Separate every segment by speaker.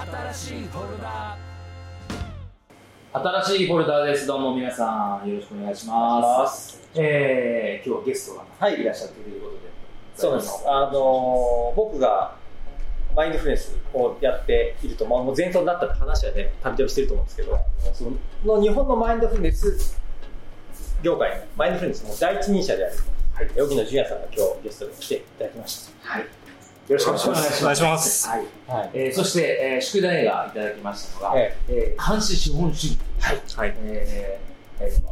Speaker 1: 新しいフォルダ
Speaker 2: 新しいフォルダーです。どうも皆さん、よろしくお願いします。えー、今日はゲストが、
Speaker 3: はい
Speaker 2: いらっしゃっているということで。
Speaker 3: そうです。あのー僕がマインドフルネスをやっていると、まあ、もう前頭になったって話はね、たびたびしてると思うんですけど、そのの日本のマインドフルネス業界のマインドフルネスの第一人者である、はい、荻野純也さんが今日ゲストに来ていただきました。
Speaker 2: はい。
Speaker 3: よろしくお願いします。
Speaker 2: お願いしますはい。
Speaker 3: はい。
Speaker 2: えー、そして、えー、宿題がいただきましたのが、
Speaker 3: え
Speaker 2: えー、監視資本主義。
Speaker 3: はい。はい。
Speaker 2: えー、えー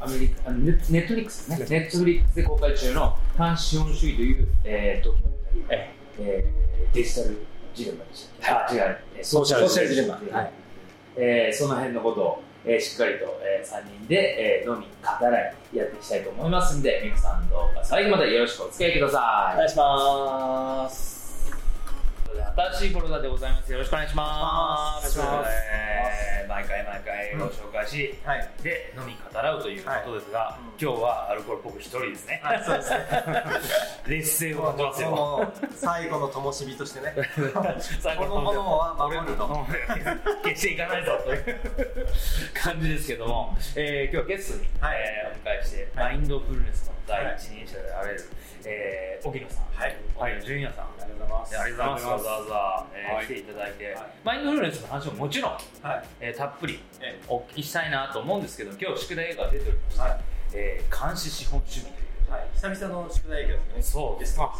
Speaker 2: アメリカ、あのネネットフリックスね。ネットフリックスで公開中の監視資本主義という、えー、ドキュメンタリー。
Speaker 3: え
Speaker 2: えー、デジタルジレンマでしたっけ、あ、違う、えーソーシャ
Speaker 3: ソーシャルジレンマ
Speaker 2: はいえーその辺のことを、えーしっかりと、えー、3人で、えー、飲み語らいやっていきたいと思いますんで、皆さんどうか最後までよろしくお付き合いください。
Speaker 3: お願いします。
Speaker 2: 新しいフォルダでございます。よろしくお願いします。毎回毎回ご紹介し、
Speaker 3: はい。
Speaker 2: で飲み語らうということですが、
Speaker 3: うん
Speaker 2: 今日はアルコールっぽく一人ですね。
Speaker 3: はい、そうですね。
Speaker 2: 劣勢を感じますよ。
Speaker 3: 最後の灯火としてね、
Speaker 2: 最後
Speaker 3: このものは守ると。
Speaker 2: 消していかないぞという感じですけども、えー、今日はゲストに、
Speaker 3: はい
Speaker 2: えーお迎えして、マインドフルネスの第一人者であられる、えー、荻野さん、
Speaker 3: はい
Speaker 2: はい、純也さん、
Speaker 3: ありがとうございます。
Speaker 2: ありがとうございます。わざわざ、えー
Speaker 3: はい
Speaker 2: 来ていただいて、
Speaker 3: はい。
Speaker 2: マインドフルネスの話ももちろん、
Speaker 3: はい。
Speaker 2: えーたっぷり
Speaker 3: え
Speaker 2: お聞きしたいなと思うんですけど、今日宿題が出ておりまして、
Speaker 3: はい。
Speaker 2: えー監視資本主義という。
Speaker 3: はい、久々の宿題映画ですね。
Speaker 2: そう
Speaker 3: です。か。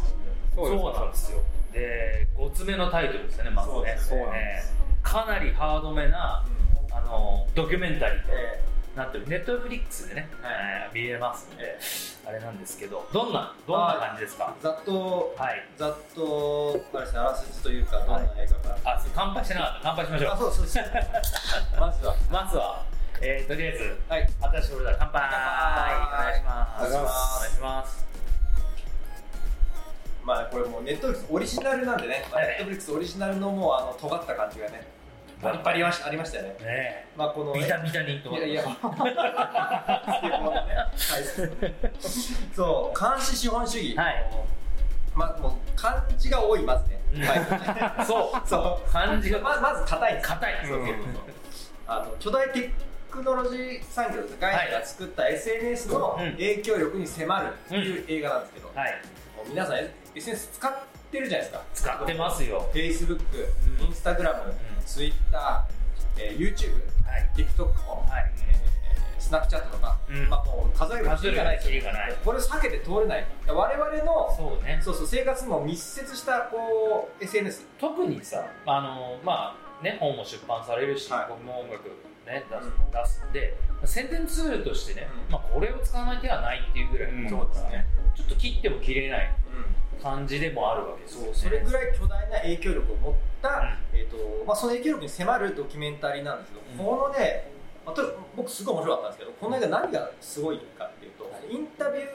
Speaker 2: そうなんですよ。で、5つ目のタイトルですよね、まずね。
Speaker 3: そうですね。
Speaker 2: えーかなりハードめな、あのドキュメンタリーと。
Speaker 3: え
Speaker 2: なってる、ネットフリックスでね、
Speaker 3: はい
Speaker 2: えー見れますん
Speaker 3: ー
Speaker 2: で、
Speaker 3: え
Speaker 2: あれなんですけど、どんな、どんな感じですか？
Speaker 3: ーざっと、
Speaker 2: はい。
Speaker 3: ざっと、あれですね、あらすじというか、どんな映画か。
Speaker 2: あ、そう乾杯してなかった。乾杯しましょ
Speaker 3: あ、
Speaker 2: う。
Speaker 3: そうそうです。まずは、
Speaker 2: まずは、えー、とりあえず、
Speaker 3: はい。
Speaker 2: 新しい俺だ、乾杯お願いします。
Speaker 3: お願いします
Speaker 2: ま
Speaker 3: あ、これもうネットフリックスオリジナルなんでね、ネットフリックスオリジナルのもう、あの、尖った感じがね、バリバリありましたよね。
Speaker 2: ね
Speaker 3: まあ、この、
Speaker 2: え、ビタビタにと
Speaker 3: いやいや、そう、監視資本主義。
Speaker 2: はい。
Speaker 3: まあ、もう漢字が多い、まずね。
Speaker 2: そう、
Speaker 3: そう。
Speaker 2: 漢字が。
Speaker 3: ままず硬い。
Speaker 2: 硬い。
Speaker 3: そうそうそう。あの巨大テクノロジー産業ですガイが作った SNS の
Speaker 2: うん。
Speaker 3: 影響力に迫るっていう映画なんですけど、も
Speaker 2: はい。
Speaker 3: う皆さん SNS 使ってるじゃないですか。
Speaker 2: 使ってますよ。
Speaker 3: Facebook、
Speaker 2: うん。
Speaker 3: Instagram、
Speaker 2: ん
Speaker 3: Twitter、えー YouTube、
Speaker 2: はい。
Speaker 3: TikTok も、
Speaker 2: はい。
Speaker 3: えー、Snapchat とか、
Speaker 2: うん。
Speaker 3: まあ、もう数える
Speaker 2: 数える
Speaker 3: きりがない。これ避けて通れない。我々の
Speaker 2: そうね。
Speaker 3: そうそう生活も密接したこう SNS
Speaker 2: 特にさ、あの、まあ、ね、本も出版されるし、
Speaker 3: はい。
Speaker 2: 僕も音楽ね、出す
Speaker 3: うん。
Speaker 2: 出すんで、宣伝ツールとしてね、
Speaker 3: うん。
Speaker 2: まあ、これを使わない手はないっていうぐらいのもの
Speaker 3: そうですね。
Speaker 2: ちょっと切っても切れない感じでもあるわけですよ、ね。
Speaker 3: それぐらい巨大な影響力を持った、
Speaker 2: うん。
Speaker 3: えーとまあ、その影響力に迫るドキュメンタリーなんですけど、
Speaker 2: うん。
Speaker 3: このね、まあ、と僕すごい面白かったんですけどこの映画何がすごいかっていうと、インタビュー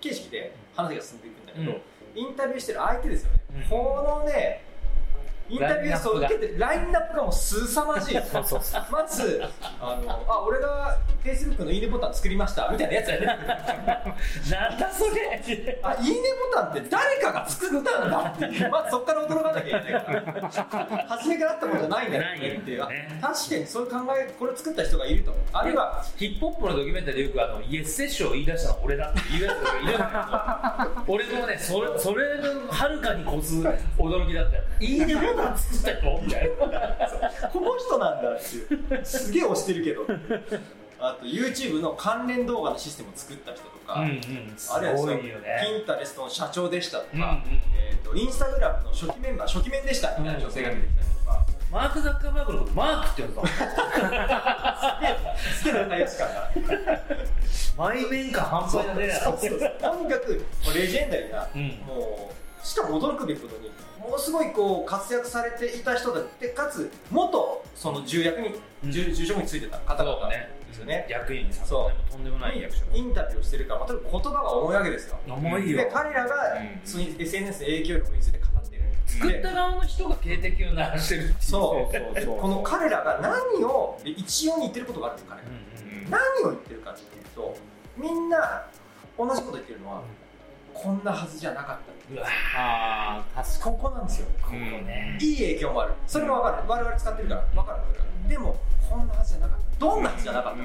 Speaker 3: 形式で話が進んでいくんだけど、
Speaker 2: うん。
Speaker 3: インタビューしてる相手ですよね、
Speaker 2: うん。
Speaker 3: このねインタビューを受けてラインナップがもう凄まじい。
Speaker 2: そうそうそう。
Speaker 3: まずあのあ俺が Facebook のいいねボタン作りました。みたいなやつやね。
Speaker 2: なんだそれ。
Speaker 3: あいいねボタンって誰かが作ったんだって。まずそこから驚かなきゃいけないから。初めからあったことじゃないんだよ。ねっていう、
Speaker 2: ね。
Speaker 3: あ確かにそういう考えこれ作った人がいるとあるいは
Speaker 2: ヒップホップのドキュメンタリーでよくあのイエスセッションを言い出したの。は俺だって言うやつがいるんだけど俺もねそれそれのはるかに越す驚きだったよ。いいねボった人みたいな。
Speaker 3: この人なんだっていう。すげえ押してるけど。あと YouTube の関連動画のシステムを作った人とか、
Speaker 2: うんうん。す
Speaker 3: あるいはその
Speaker 2: ね
Speaker 3: ピンタレストの社長でしたとか、
Speaker 2: うんうん
Speaker 3: えー、とインスタグラムの初期メンバー初期面でしたみたいな女性が出てきたりとか、
Speaker 2: マーク・ザッカーバーグのことマークって呼んだの？
Speaker 3: すげえ仲良し感が
Speaker 2: 前面感半端なね
Speaker 3: そうそうそうとにかくレジェンダリーな、
Speaker 2: うん
Speaker 3: もうしかも驚くべきことにすごいこう活躍されていた人だってかつ元その重役に、
Speaker 2: うん。
Speaker 3: 重重職についてた方々ですよね、
Speaker 2: 役員さん
Speaker 3: そう。
Speaker 2: もとんでもない役所
Speaker 3: インタビューをしてるから、まあ、言葉が重いわけですよ。
Speaker 2: 重いよ。
Speaker 3: で彼らが、
Speaker 2: うん。
Speaker 3: SNS の影響力について語ってる。
Speaker 2: 作った側の人が警笛を鳴らしてるっていう。
Speaker 3: そう。そうこの彼らが何をで一応に言ってることがあるんです彼ら。
Speaker 2: うんうん
Speaker 3: 何を言ってるかっていうとみんな同じこと言ってるのはこんなはずじゃなかった
Speaker 2: うわ
Speaker 1: ああ確か
Speaker 3: ここなんですよ。
Speaker 2: ここね。
Speaker 3: いい影響もある。それも分かる。我々使ってるから分かるでもこんなはずじゃなかった。どんなはずじゃなかったか、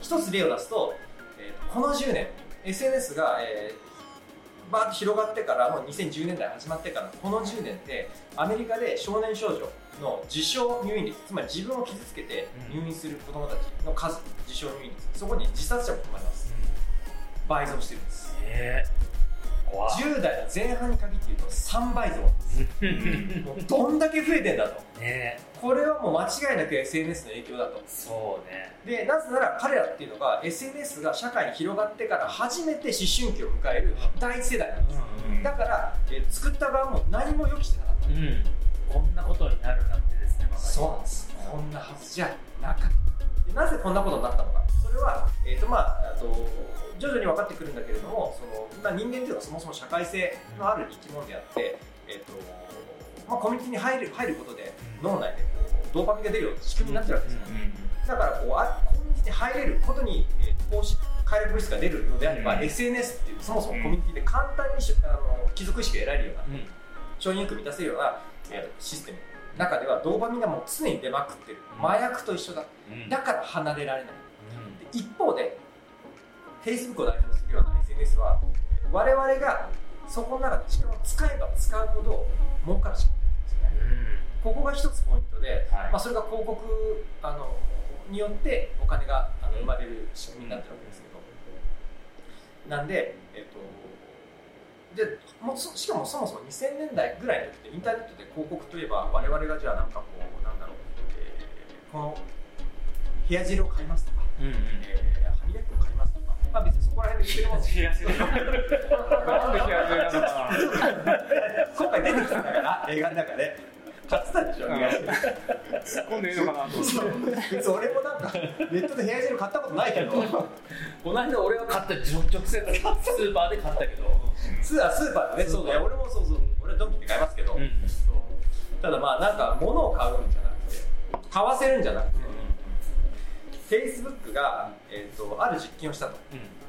Speaker 3: 一つ例を出すと、えーこの10年 SNS が、えーバーッと広がってからもう2010年代始まってからこの10年ってアメリカで少年少女の自傷入院率つまり自分を傷つけて入院する子どもたちの数自傷入院率そこに自殺者も含まれます。倍増してるんです。
Speaker 2: えー、怖っ。
Speaker 3: 10代の前半に限って言うと3倍増どんだけ増えてんだと。
Speaker 2: ね。
Speaker 3: これはもう間違いなく SNS の影響だと。
Speaker 2: そうね。
Speaker 3: でなぜなら彼らっていうのが SNS が社会に広がってから初めて思春期を迎える第一世代なんです、
Speaker 2: うん
Speaker 3: だから、えー作った側も何も予期してなかった、
Speaker 2: うん。こんなことになるなんてですねま
Speaker 3: そうなんです。こんなはずじゃなかった。でなぜこんなことになったのかは、えーとまあ、あと徐々に分かってくるんだけれどもその、まあ、人間っていうのはそもそも社会性のある生き物であって、えーとまあ、コミュニティに入る入ることで脳内でこうドーパミンが出るような仕組みになってるわけですよ、だからこうあコミュニティに入れることに、えー、こうし快楽物質が出るのであれば、
Speaker 2: うん。
Speaker 3: SNS っていうそもそもコミュニティで簡単にしあの貴族意識が得られるような
Speaker 2: うん。
Speaker 3: 承認欲満たせるような、えーシステムの中ではドーパミンがもう常に出まくってる。麻薬と一緒だ。
Speaker 2: うん。
Speaker 3: だから離れられない一方で Facebook を代表するような SNS は我々がそこの中で時間を使えば使うほど儲かる仕組みなんですよね。ここが一つポイントで、
Speaker 2: はい。
Speaker 3: まあ、それが広告あのによってお金があの生まれる仕組みになってるわけですけど。なんで、えっとでもしかもそもそも2000年代ぐらいの時ってインターネットで広告といえば我々がじゃあなんかこうなんだろう、えーこのヘアジェルを買いますとか、
Speaker 2: うんうん
Speaker 3: えー歯磨き粉を買います。とか、まあ、別にそこら辺で言ってるもんです
Speaker 2: 東
Speaker 1: ないたのか
Speaker 3: 今回出てきたんだから映画の中で買ってたでしょ、
Speaker 1: 突っ込んでいいのかなと思って
Speaker 3: そう別に俺もなんかネットでヘアジェル買ったことないけど
Speaker 2: この間俺は買った直直接スーパーで買ったけど。
Speaker 3: スースーパーでねそうだよ。俺もそうそう俺はドンキで買いますけど、ただまあなんか物を買うんじゃなくて買わせるんじゃなくて、Facebook が、えー、とある実験をしたと、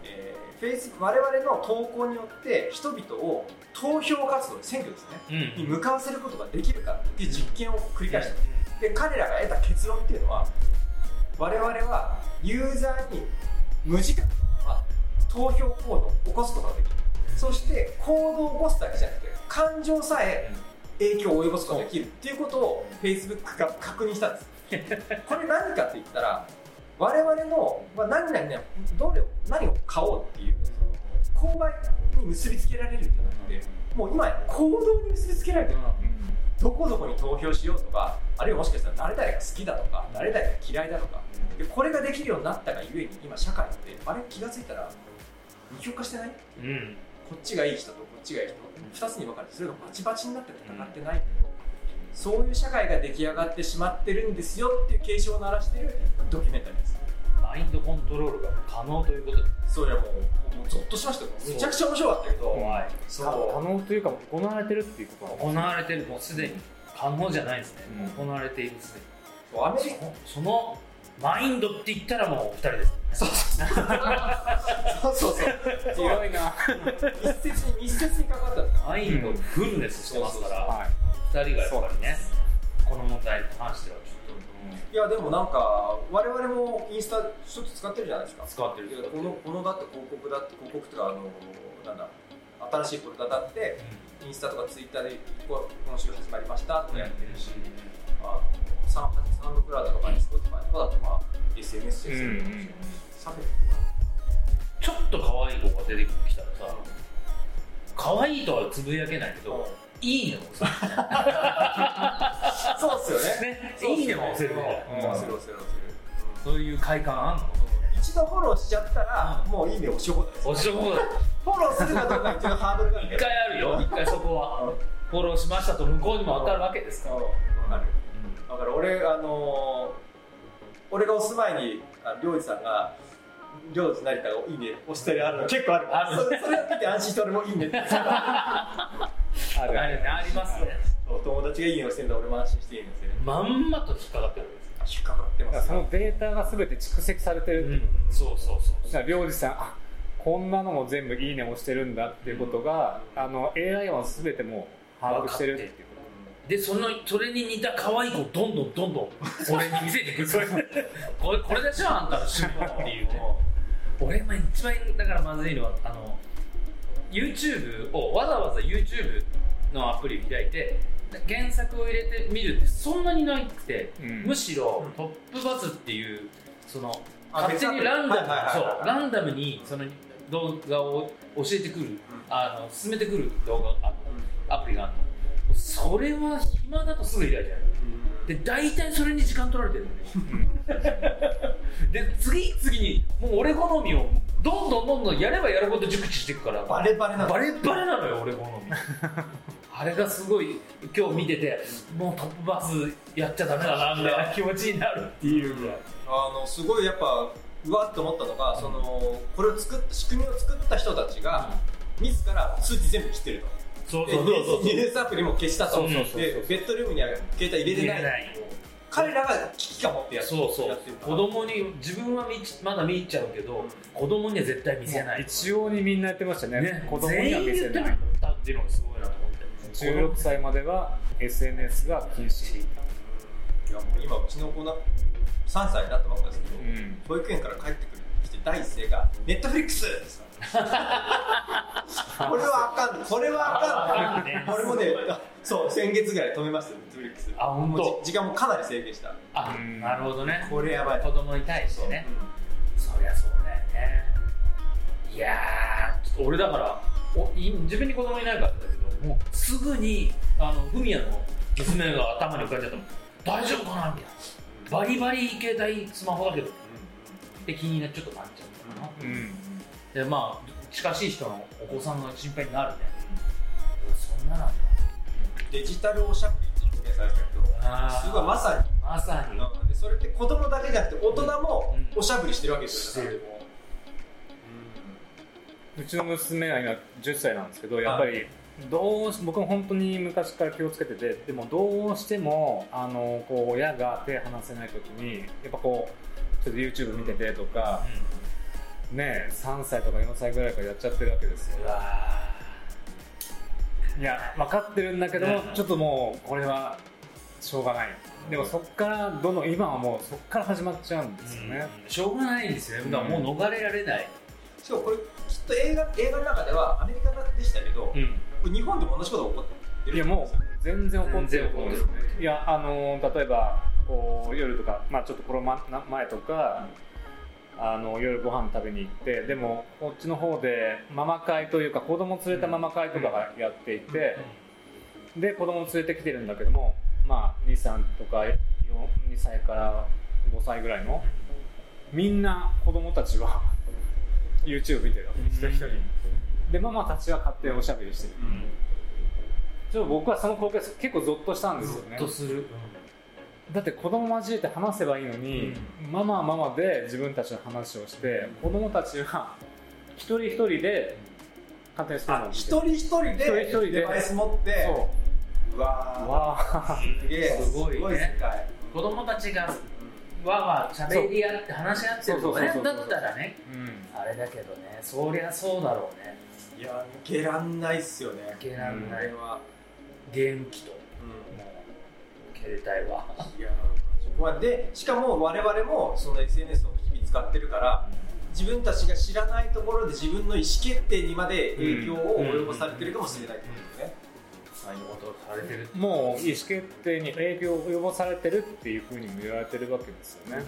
Speaker 3: えー、Facebook 我々の投稿によって人々を投票活動選挙ですね、
Speaker 2: うん。
Speaker 3: に向かわせることができるかっていう実験を繰り返した、で彼らが得た結論っていうのは我々はユーザーに無自覚のまま投票行動を起こすことができる。そして行動を起こすだけじゃなくて感情さえ影響を及ぼすことができるっていうことを Facebook が確認したんです。これ何かって言ったら我々の、まあ、何々ねどれを何を買おうっていう購買に結びつけられるんじゃなくてもう今や行動に結びつけられてる。どこどこに投票しようとかあるいはもしかしたら誰々が好きだとか誰々が嫌いだとかでこれができるようになったがゆえに今社会ってあれ気が付いたら二極化してない？
Speaker 2: うん。
Speaker 3: こっちがいい人とこっちがいい人。2つに分かれてそれがバチバチになって戦ってない、そういう社会が出来上がってしまってるんですよっていう警鐘を鳴らしてるドキュメンタリーです。
Speaker 2: マインドコントロールが可能ということで
Speaker 3: それはもうもうゾッとしましたよ。めちゃくちゃ面白かったけど。
Speaker 2: 怖い。
Speaker 3: そ
Speaker 1: 可
Speaker 3: う
Speaker 1: 能というか行われてるっていうこと
Speaker 2: 行われてるもうすでに。可能じゃないですね、
Speaker 1: うん。
Speaker 2: 行われているすでに
Speaker 3: そうアメリカ。
Speaker 2: そのマインドって言ったらもうお二人です。
Speaker 3: そうそう。そうそう
Speaker 1: 強いな。
Speaker 3: 密接に密接に関わったんです
Speaker 2: マインドフルネスしてますから、
Speaker 1: はい
Speaker 2: 二人がやっぱりねこの問題に関してはちょっ
Speaker 3: いやでもなんか我々もインスタちょっと使ってるじゃないですか。
Speaker 2: と使ってる。
Speaker 3: このこのだって広告だって広告っていうかあのなんだ新しいフォルダだってインスタとかツイッターでこう今週始まりましたとかやってるし、あのサン SoundCloud とかに Spotify とかだとまあ SNS ですよ。ね、
Speaker 1: うんうん。
Speaker 3: サフェ
Speaker 2: ちょっと可愛い子が出てきたらさ可愛いとはつぶやけないけど、いいねも。押せる
Speaker 3: そうっすよね。
Speaker 2: いいねも。押せる
Speaker 3: 押せる押せる
Speaker 2: そういう快感あんの？
Speaker 3: 一度フォローしちゃったら、もういいね押し放題
Speaker 2: 押し放題。
Speaker 3: フォローするかどうか一応ハードルが
Speaker 2: 一回あるよ。一回そこは。フォローしましたと向こうにも分かるわけですから、
Speaker 3: わかる。だから俺あのー俺が押す前にあの領事さんが領事成田がいいね押したりあるの。結構ある
Speaker 2: ある
Speaker 3: それそれを見て安心して俺もいいね。って
Speaker 1: ある。
Speaker 2: あれねありますね。
Speaker 3: そう友達がいいね押してんだ俺も安心していいね押してる
Speaker 2: まんまと引っかかってる。わけです
Speaker 3: 引っかかってます
Speaker 1: そのデータが全て蓄積されてる、
Speaker 2: うんそうそうそう
Speaker 1: だから領事さんあこんなのも全部いいねをしてるんだっていうことが、あの AI は全てもう把握してるっていうこ
Speaker 2: でそのそれに似た可愛い子をどんどんどんどん俺に見せてくる。これこれでしょあんたの趣味はっていう俺が一番だからまずいのはあの YouTube をわざわざ YouTube のアプリを開いて原作を入れてみるってそんなになくて、
Speaker 1: うん。
Speaker 2: むしろ
Speaker 3: うん。
Speaker 2: トップバズっていうその
Speaker 3: あ
Speaker 2: 勝手にランダムランダムにその動画を教えてくる、あの進めてくる動画あのアプリがあるの。それは暇だとすぐ開いちゃうで大体それに時間取られてる。で次々にもう俺好みをどんどんどんどんやればやるほど熟知していくから。
Speaker 3: バレバレなの。
Speaker 2: バレバレなのよ俺好み。あれがすごい今日見ててもうトップバスやっちゃダメだなみたいな気持ちになるっていうぐらい。
Speaker 3: あのすごいやっぱうわっと思ったのがそのこれを作った仕組みを作った人たちが自ら数値全部切ってると。で
Speaker 2: そうそう。そうそう
Speaker 3: ニュースアプリも消したと
Speaker 2: そうそうそうそう。
Speaker 3: でベッドルームには携帯入れてない。
Speaker 2: ない。
Speaker 3: 彼らが危機感持ってやって
Speaker 2: そうそう。子供に自分は見ちまだ見ちゃうけど子供には絶対見せない。
Speaker 1: 一様にみんなやってましたね。
Speaker 2: ね。
Speaker 1: 子供には見せない。
Speaker 2: ってたっていうのがすごいなと思って。
Speaker 1: 16歳までは SNS が禁止、
Speaker 3: いやもう今うちの子な3歳になったばっかですけど、
Speaker 1: うん。
Speaker 3: 保育園から帰ってくる来て第一声が「ネットフリックス!」ですこれはあかんこれはあかん
Speaker 2: ね
Speaker 3: 俺もねあそう先月ぐらい止めましたネットフリックス。
Speaker 2: あ本当
Speaker 3: もうじ時間もかなり制限した。
Speaker 2: あ
Speaker 1: うん。
Speaker 2: なるほどね。
Speaker 3: これやばい。
Speaker 2: 子供に対してね。そりゃそうだよね。いやーちょっと俺だからおい自分に子供いないからだけどもうすぐにあのフミヤの娘が頭に浮かんじゃったもん。大丈夫かなみたいな。バリバリ携帯スマホだけど。って気になちょっとなっちゃうかな、
Speaker 1: うん
Speaker 2: でまあ近しい人のお子さんが心配になるね。そんななんだ。
Speaker 3: デジタルおしゃべりって表現されてたけどすごいまさに。
Speaker 2: まさに。
Speaker 3: うんでそれって子供だけじゃなくて大人も
Speaker 2: うん。
Speaker 3: おしゃべりしてるわけですよね。
Speaker 2: してる。
Speaker 1: うちの娘は今10歳なんですけどやっぱりどうし僕も本当に昔から気をつけててでもどうしてもあのこう親が手離せない時にやっぱこうちょっと YouTube 見ててとか、ね3歳とか4歳ぐらいからやっちゃってるわけですよ。いや分かってるんだけども、
Speaker 2: うん
Speaker 1: ちょっともうこれはしょうがない。でもそっからどんどん今はもうそっから始まっちゃうんですよね、
Speaker 2: うん。しょうがないんですよね、だからもう逃れられない、
Speaker 3: しかもこれきっと映画映画の中ではアメリカでしたけど、こ
Speaker 2: ん、
Speaker 3: れ日本でも同じことが起こってる
Speaker 1: いやもう全然怒ってると思うんですよねいやあの例えばこう夜とかまあちょっとコロナ前とか、あの夜ご飯食べに行ってでもこっちの方でママ会というか子供連れたママ会とかがやっていて、で子供連れてきてるんだけどもまあ23とか2歳から5歳ぐらいのみんな子供たちは YouTube 見てるわけ。一人一人でママたちは勝手におしゃべりしてる。ちょっと僕はその光景結構ゾッとしたんですよね。
Speaker 2: とする、
Speaker 1: だって子供交えて話せばいいのに、ママはママで自分たちの話をして子供たちは一人一人で勝手にそういうの
Speaker 3: 一人一人で
Speaker 1: 一人一人で。
Speaker 3: デバイス持って
Speaker 1: そう。
Speaker 3: わー。
Speaker 1: わあ
Speaker 3: すげえ。
Speaker 2: すごいね。
Speaker 3: 世界。
Speaker 2: 子供たちがわわ喋り合って話し合ってる。とかねだったらね。
Speaker 1: うん。
Speaker 2: あれだけどね。そりゃそうだろうね。
Speaker 3: いや抜けらんないっすよね。
Speaker 2: いけらん
Speaker 3: こ
Speaker 2: ない、
Speaker 3: れは、
Speaker 2: ゲーム機と携帯は。い
Speaker 3: やそこはでしかも我々もその SNS を日々使ってるから自分たちが知らないところで自分の意思決定にまで影響を及ぼされてるかもしれないってことですね、
Speaker 2: そういうことされてる
Speaker 1: もう意思決定に影響を及ぼされてるっていうふうにも言われてるわけですよね、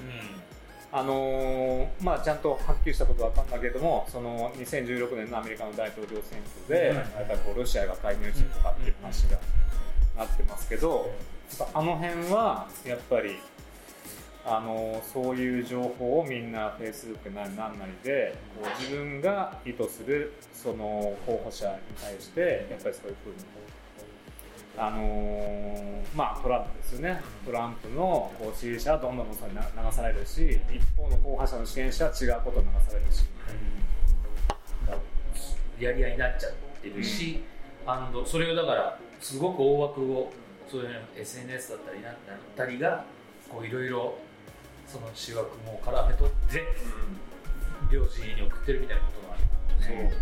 Speaker 1: あのーまあ、ちゃんとはっきりしたことは分かんないけれどもその2016年のアメリカの大統領選挙で、
Speaker 2: うん。
Speaker 1: やっぱりこうロシアが介入してるとかっていう話がなってますけど、あの辺はやっぱり、あのーそういう情報をみんな Facebook なりなんなりでこう自分が意図するその候補者に対してやっぱりそういうふうにあのーまあトランプですよね、トランプのこう支持者はどんどんそれに流されるし、一方の候補者の支援者は違うことを流されるし、
Speaker 2: やり合いになっちゃってるし、アンドそれをだからすごく大枠をそういう SNS だったりなったりがこういろいろその思惑も絡め取って両親に送ってるみたいなことがある
Speaker 3: そう。
Speaker 2: ね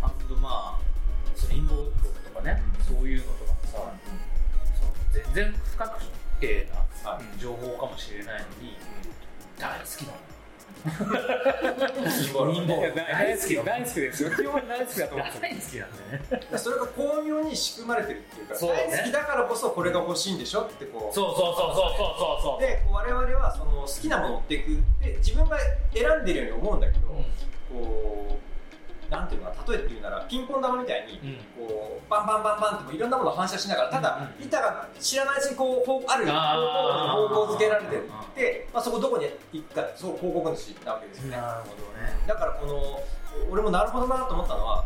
Speaker 2: あとまあその陰謀論とかね、そういうのとかもさ、その全然不確定な
Speaker 3: はい。
Speaker 2: 情報かもしれないのに、大好きなの
Speaker 1: 大好き大好きですよ。基本大好きだと思って
Speaker 2: 大好きなんだよね。
Speaker 3: それが巧妙に仕組まれてるっていうか大好きだからこそこれが欲しいんでしょ？ってこう。
Speaker 2: そうそうそうそうそうそう。
Speaker 3: でこう我々はその好きなものを追っていく。で自分が選んでるように思うんだけど、こうなんていうのかな例えて言うならピンポン玉みたいに、
Speaker 2: うん。
Speaker 3: こうバンバンバンバンっていろんなものを反射しながらただ、
Speaker 2: うん
Speaker 3: 板が知らないうちにこう方ある方向に方向づけられてるで、まあ、そこどこに行くかってそう広告主なわけですよね。
Speaker 2: なるほどね。
Speaker 3: だからこの俺もなるほどなと思ったのは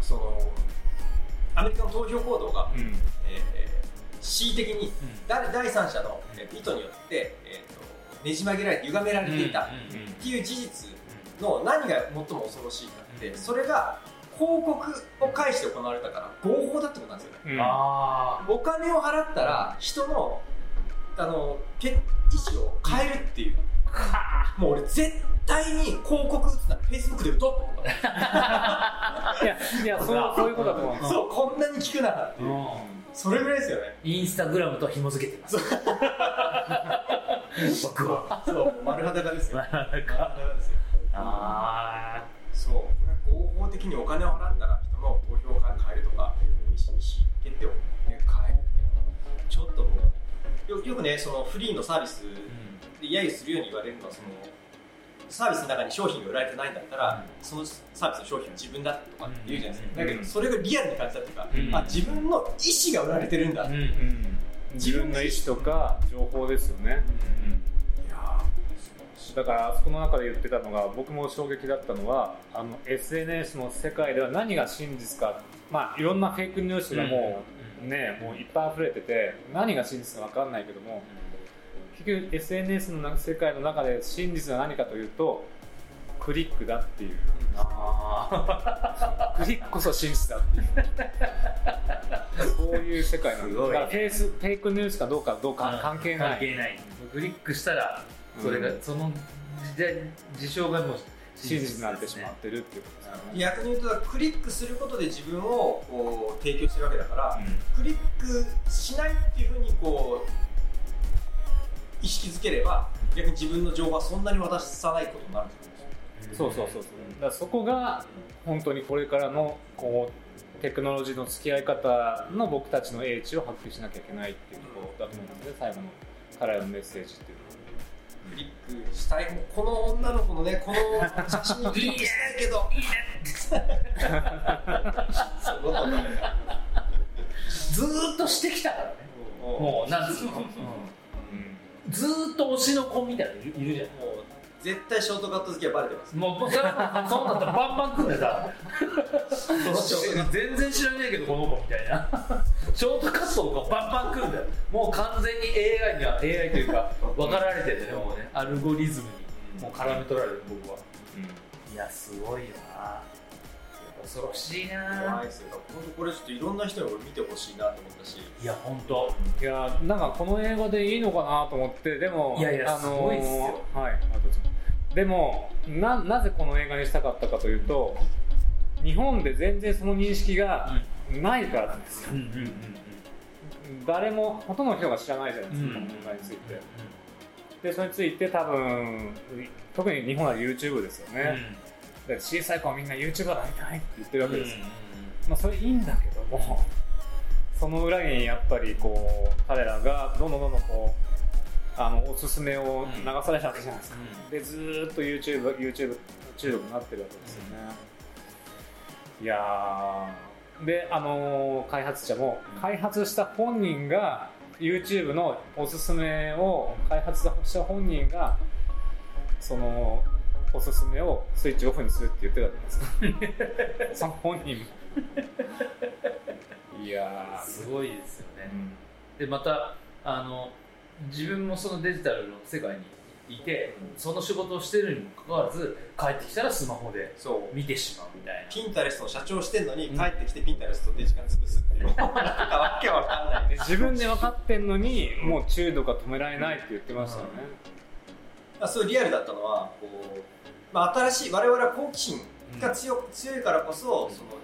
Speaker 3: そのアメリカの投票行動が、
Speaker 1: うん。
Speaker 3: えー恣意的に誰第三者のえー意図によって、えー、とねじ曲げられて歪められていたっていう事実の何が最も恐ろしいかって、
Speaker 2: うん
Speaker 3: それが広告を介して行われたから合法だってことなんですよね。
Speaker 1: うん。
Speaker 2: あ
Speaker 3: お金を払ったら人のあのけ意思を変えるっていう。もう俺絶対に広告打つな。ら Facebook で打とうと。思った
Speaker 1: いやいやそうそういうことだと思う。んです
Speaker 3: そうこんなに聞くならっていう。
Speaker 2: うん。
Speaker 3: それぐらいですよね。
Speaker 2: インスタグラムと紐付けてます。僕は。
Speaker 3: そう丸裸ですよ。丸
Speaker 2: か
Speaker 3: 裸ですよ。
Speaker 2: あ
Speaker 3: そう法的にお金を払ったら人の投票を変えるとか意思決定を、ね、変えるっていうのはちょっともうよよくねそのフリーのサービスで揶揄するように言われるのはそのサービスの中に商品が売られてないんだったら、そのサービスの商品は自分だとかって言うじゃないですか、
Speaker 2: うん。
Speaker 3: だけどそれがリアルに感じたっていうか、
Speaker 2: うん。
Speaker 3: あ自分の意思が売られてるんだ、い
Speaker 2: うん。
Speaker 1: うん。自分の意思とか情報ですよね。
Speaker 3: や
Speaker 1: だからそこの中で言ってたのが僕も衝撃だったのはあの SNS の世界では何が真実か。まあいろんなフェイクニュースがもうね、もういっぱい溢れてて何が真実か分かんないけども結局 SNS の世界の中で真実は何かというとクリックだっていう。
Speaker 2: あ
Speaker 1: クリックこそ真実だっていう。そういう世界なんです
Speaker 2: すごい。
Speaker 1: だからフェイスフェイクニュースかどうかどうか関係ない。
Speaker 2: 関係ない。クリックしたらそれが、
Speaker 1: うん
Speaker 2: その時代事象がもう
Speaker 1: 真実になってしまってるっていうことですよね
Speaker 3: 逆に言うとクリックすることで自分をこう提供してるわけだから、クリックしないっていうふうにこう意識づければ逆に自分の情報はそんなに渡さないことになるってことですよ。
Speaker 1: そうそうそうそう。だからそこが本当にこれからのこうテクノロジーの付き合い方の僕たちの英知を発揮しなきゃいけないっていうところだと思うんで最後の彼らのメッセージっていう
Speaker 3: クリックしたい。この女の子のねこの写真にクリックしたいけど
Speaker 2: ずーっとしてきたからね。もうなんつうの、ずーっと推しの子みたいなのいるじゃん。
Speaker 3: もう絶対ショートカット好きはバレてます。
Speaker 2: もうもうそれはそうなったらバンバン組んでさ全然知らねえけどこの子みたいな。ショートカットをバンバン組んでもう完全に AI には AI というか分かられててねもうね。アルゴリズムにもう絡め取られる僕は。いやすごいよな。恐ろしいな。
Speaker 3: 怖いですよ。本当これちょっといろんな人に俺見てほしいなと思ったし。
Speaker 2: いや本当。
Speaker 1: いやなんかこの映画でいいのかなと思ってでも
Speaker 2: いやいや
Speaker 1: あのー
Speaker 2: すごいっすよ。
Speaker 1: はい。あどうぞでもななぜこの映画にしたかったかというと日本で全然その認識がないからなんですよ、
Speaker 2: うんうんうん
Speaker 1: 誰もほとんどの人が知らないじゃないですか、
Speaker 2: うん。
Speaker 1: この問題について。でそれについて多分特に日本は YouTube ですよね、で小さい子はみんな YouTuber になりたいって言ってるわけです。よ、まあ、それいいんだけどもその裏にやっぱりこう彼らがどんどんどんどんこうあのおすすめを流されたわけじゃないですか、でずーっと YouTube, YouTube 中毒になってるわけですよね、いやー。であのー開発者も開発した本人が YouTube のおすすめを開発した本人がそのおすすめをスイッチオフにするって言ってたじゃないですか。その本人も。いやー。
Speaker 2: すごいですよね。
Speaker 1: うん。
Speaker 2: でまたあの自分もそのデジタルの世界にいてその仕事をしてるにもかかわらず帰ってきたらスマホで
Speaker 3: そう。
Speaker 2: 見てしまうみたいな。
Speaker 3: ピンタレストの社長してんのに帰ってきてピンタレストで時間潰すっていう なんかわけわかんない
Speaker 1: で自分で分かってんのにもう中毒が止められないって言ってましたよね、
Speaker 3: まあ、すごいリアルだったのはこう、まあ、新しい我々は好奇心が強強いからこそその、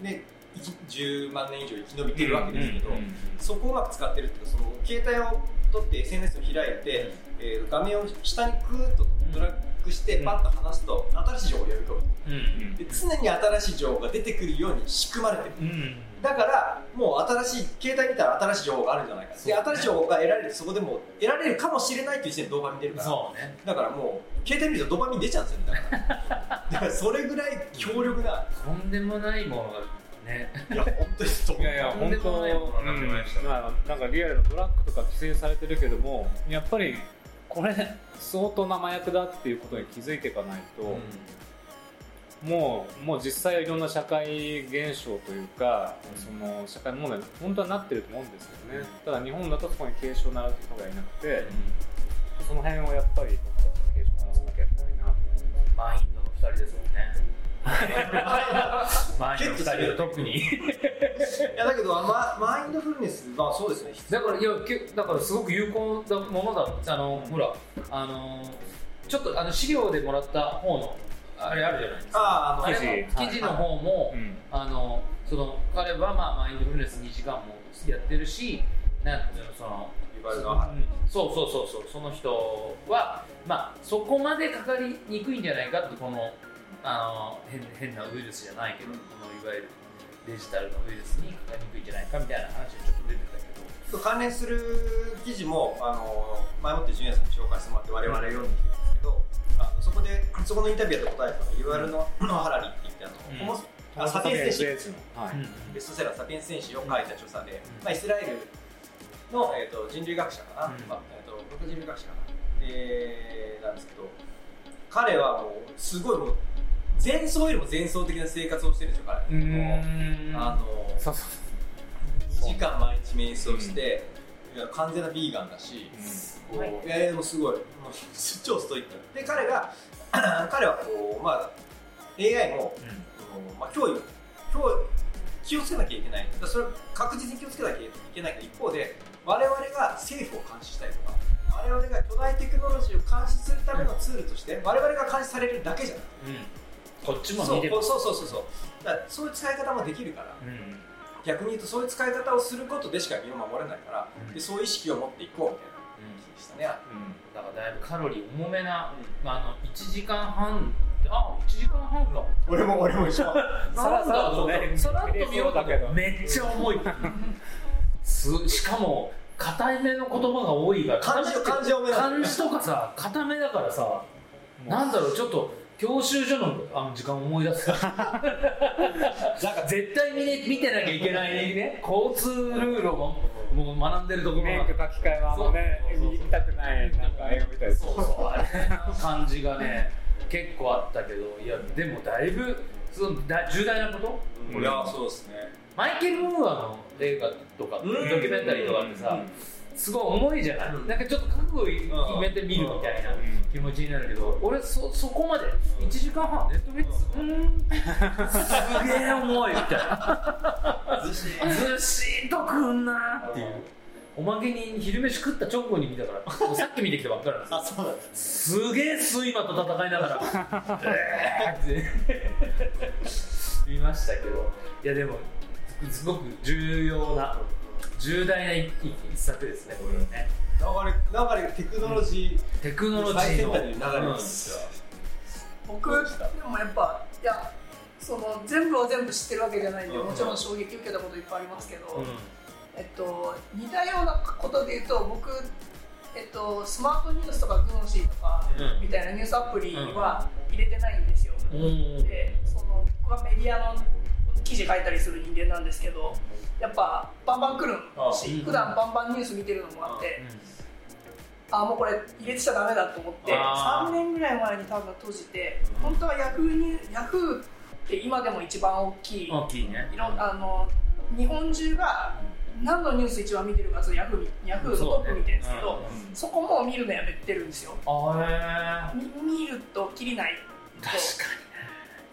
Speaker 3: ね、生き10万年以上生き延びてるわけですけど、そこをうまく使ってるっていうかその携帯を取って SNS を開いて、えー画面を下にクーッとドラッグして
Speaker 2: うん。
Speaker 3: パッと離すと新しい情報をやると
Speaker 2: うん。
Speaker 3: で常に新しい情報が出てくるように仕組まれてる。
Speaker 2: うん。
Speaker 3: だからもう新しい携帯見たら新しい情報があるんじゃないか。で新しい情報が得られるそこでもう得られるかもしれないっていう時点でドーパミン出るから
Speaker 2: そうね。
Speaker 3: だからもう携帯見るとドーパミン出ちゃうんですよねだから。だからそれぐらい強力な
Speaker 2: とんでもないものがね。
Speaker 3: いや本当にそう。
Speaker 1: いやいや本当
Speaker 2: もないものになってました。
Speaker 1: うん。まあなんかリアルのドラッグとか規制されてるけどもやっぱりこれ相当な麻薬だっていうことに気づいていかないと、もうもう実際はいろんな社会現象というか、その社会問題に本当はなってると思うんですよね、ただ日本だとそこに警鐘を鳴らす人がいなくて、その辺をやっぱり僕たちは警鐘を鳴らさなきゃいけないな。
Speaker 2: マインドの二人ですもんねマインドの二人は特に。
Speaker 3: いやだけどママインドフルネスまあそうですね。
Speaker 2: だからいやけだからすごく有効なものだあのほらあのちょっとあの資料でもらった方のあれあるじゃないですか。
Speaker 3: あああの
Speaker 1: 記事。
Speaker 2: の方も、
Speaker 1: うん。
Speaker 2: あのその彼はまあマインドフルネス2時間もやってるしなんていうのそのそうそうそうそうその人はまあそこまでかかりにくいんじゃないかってこのあの変変なウイルスじゃないけど、このいわゆるデジタルのウイルスにかかりにくいんじゃないかみたいな話がちょっと出てたけど。
Speaker 3: 関連する記事もあの前もってジュニアさんに紹介してもらって我々読んできてるんですけどあのそこでそこのインタビューで答えたのがいわゆるのハラリって言ってあの、
Speaker 2: うん。
Speaker 3: あサピエンス戦士
Speaker 1: はい、
Speaker 3: ベストセラー「サピエンス戦士」を書いた著者で、まあ、イスラエルの、えー、と人類学者かな、
Speaker 2: うん。
Speaker 3: まあえー、と僕人類学者かな。でなんですけど彼はもうすごいもう前奏よりも前奏的な生活をしてるんですよ彼
Speaker 2: う
Speaker 3: も
Speaker 2: ん。
Speaker 3: うあの
Speaker 1: そうそう。
Speaker 3: 2時間毎日瞑想して、いや完全なビーガンだし、こうい。やいやでもすごい。もう 超ストイック。で彼が 彼はこうまあ AI もそのまあ、脅威脅威気をつけなきゃいけない。それは確実に気をつけなきゃいけないけど一方で我々が政府を監視したりとか我々が巨大テクノロジーを監視するためのツールとして我々が監視されるだけじゃない
Speaker 2: こっちも
Speaker 3: そう
Speaker 2: 見てる
Speaker 3: そうそうそうそう。だからそういう使い方もできるから。
Speaker 2: うん
Speaker 3: 逆に言うとそういう使い方をすることでしか身を守れないから、
Speaker 2: うん。
Speaker 3: でそういう意識を持っていこうみたいな気でしたね、
Speaker 2: だからだいぶカロリー重めな、まあ、あの1時間半あ1時間半か。
Speaker 3: 俺も俺も一緒。
Speaker 1: さらさらとね。
Speaker 2: さらっと見ようだけど。
Speaker 1: 見
Speaker 2: めっちゃ重い。すしかも硬めの言葉が多いから。
Speaker 3: 漢字漢字多め
Speaker 2: 漢字とかさ硬めだからさなんだろうちょっと教習所のあの時間思い出す。なんか絶対見,、ね、見てなきゃいけないね。交通ルールをももう学んでるところ
Speaker 1: 免許書き換えはあんまね見たくないなんか映画みたいです
Speaker 2: そうそう。あれの感じがね結構あったけどいやでもだいぶそのだ重大なこと？
Speaker 3: いやそうですね。
Speaker 2: マイケル・ムーアの映画とかドキュメンタリーとかってさすごい重いじゃない、
Speaker 3: うん。
Speaker 2: なんかちょっと覚悟を決めて見るみたいな気持ちになるけど俺そそこまで。1時間半。ネットフリックスうーん。すげえ重いみたいな。
Speaker 3: ずし
Speaker 2: しんとくんなっていう。おまけに昼飯食った直後に見たから。さっき見てきたばっかりなんですよ。
Speaker 3: す。
Speaker 2: すげえ睡魔と戦いながら。えーって。見ましたけど。いやでもすごく重要な重大な一一作ですねこれはね。
Speaker 3: 流れ流れテクノロジー、
Speaker 2: テクノロジ
Speaker 3: 最先
Speaker 2: ーの
Speaker 3: 端に流れるんですよ、
Speaker 4: 僕でもやっぱいやその全部を全部知ってるわけじゃないんで、
Speaker 3: うん。
Speaker 4: もちろん衝撃受けたこといっぱいありますけど、
Speaker 2: うん。
Speaker 4: えっと、似たようなことで言うと僕、えっと、スマートニュースとかグノシーとか
Speaker 2: うん。
Speaker 4: みたいなニュースアプリは入れてないんですよ、
Speaker 2: うん。
Speaker 4: でその僕はメディアの記事書いたりする人間なんですけどやっぱバンバン来るし
Speaker 2: うん
Speaker 4: 普段バンバンニュース見てるのもあって。あもうこれ入れてちゃダメだと思って。
Speaker 2: あー
Speaker 4: 3年ぐらい前に多分閉じて本当はヤフーにヤフーって今でも一番大きい
Speaker 2: 大きいね。
Speaker 4: いろあの日本中が何のニュース一番見てるかっていうとヤフーヤフーのトップ見てるんですけど
Speaker 2: うん。
Speaker 4: そこも見るのやめてるんですよ。見るときりないと
Speaker 2: 確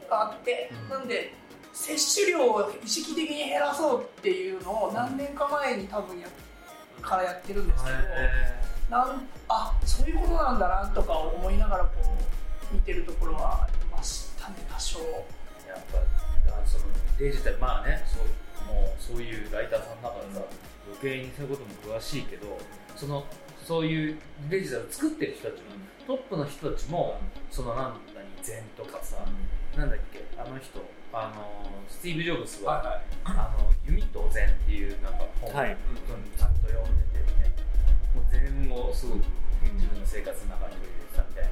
Speaker 2: か
Speaker 4: あって、
Speaker 2: うん。
Speaker 4: なんで摂取量を意識的に減らそうっていうのを何年か前に多分やからやってるんですけど、なんあそういうことなんだなとか思いながらこう見てるところはありましたたね多少。
Speaker 2: やっぱあそのデジタルまあねそうもうそういうライターさんだからさ余計にそういうことも詳しいけどそのそういうデジタル作ってる人たちもトップの人たちもそのなんだに禅とかさなんだっけあの人あのスティーブ・ジョブズは、
Speaker 3: はいはい。
Speaker 2: あの弓と禅っていうなんか本を、
Speaker 1: はい。
Speaker 2: ちゃんと読んでてね。もう禅をすごく自分の生活の中に取り入れてたみたいな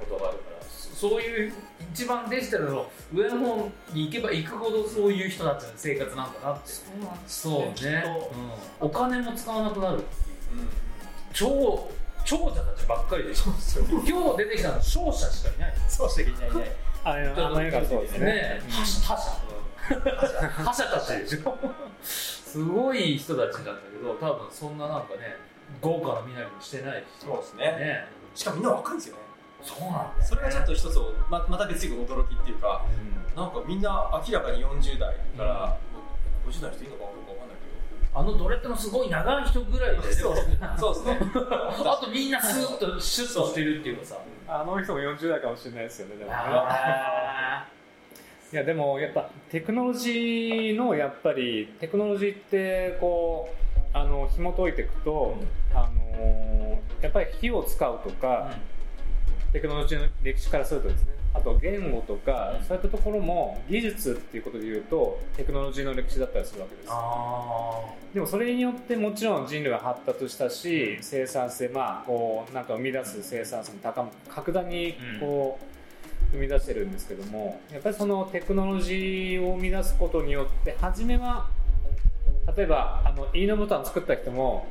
Speaker 2: ことがあるからそそういう一番デジタルの上の方に行けば行くほどそういう人たちの生活なんだなって。
Speaker 4: そうなんです
Speaker 2: ね。うん、お金も使わなくなるっていう。超長者たちばっかりでしょ。今日出てきたのは勝者しかいない。
Speaker 3: そうしてきないね
Speaker 1: あれあの映画そうですね
Speaker 2: ね覇者覇者たちでしょ。すごい人たちなんだけど多分そんななんかね豪華な身なりもしてないし。
Speaker 3: そうですね。
Speaker 2: ね。
Speaker 3: しかもみんな若いんですよね。
Speaker 2: そうなん
Speaker 3: それがちょっと一つままた別に驚きっていうかなんかみんな明らかに40代から、50代の人いいのかどうかわかんない
Speaker 2: あのドレッドのすごい長い人ぐらいで。
Speaker 3: けどそうですね。
Speaker 2: あとみんなスーッとシュッとしてるっていうかさ
Speaker 1: あの人も40代かもしれないですよねでもいやでもやっぱテクノロジーのやっぱりテクノロジーってこうあの紐解いていくと、あのやっぱり火を使うとか、テクノロジーの歴史からするとですね。あと言語とか、そういったところも技術っていうことで言うとテクノロジーの歴史だったりするわけです。
Speaker 2: あ
Speaker 1: でもそれによってもちろん人類は発達したし生産性まあこうなんか生み出す生産性も高む格段にこう生み出してるんですけどもやっぱりそのテクノロジーを生み出すことによって初めは例えばあのいいねボタン作った人も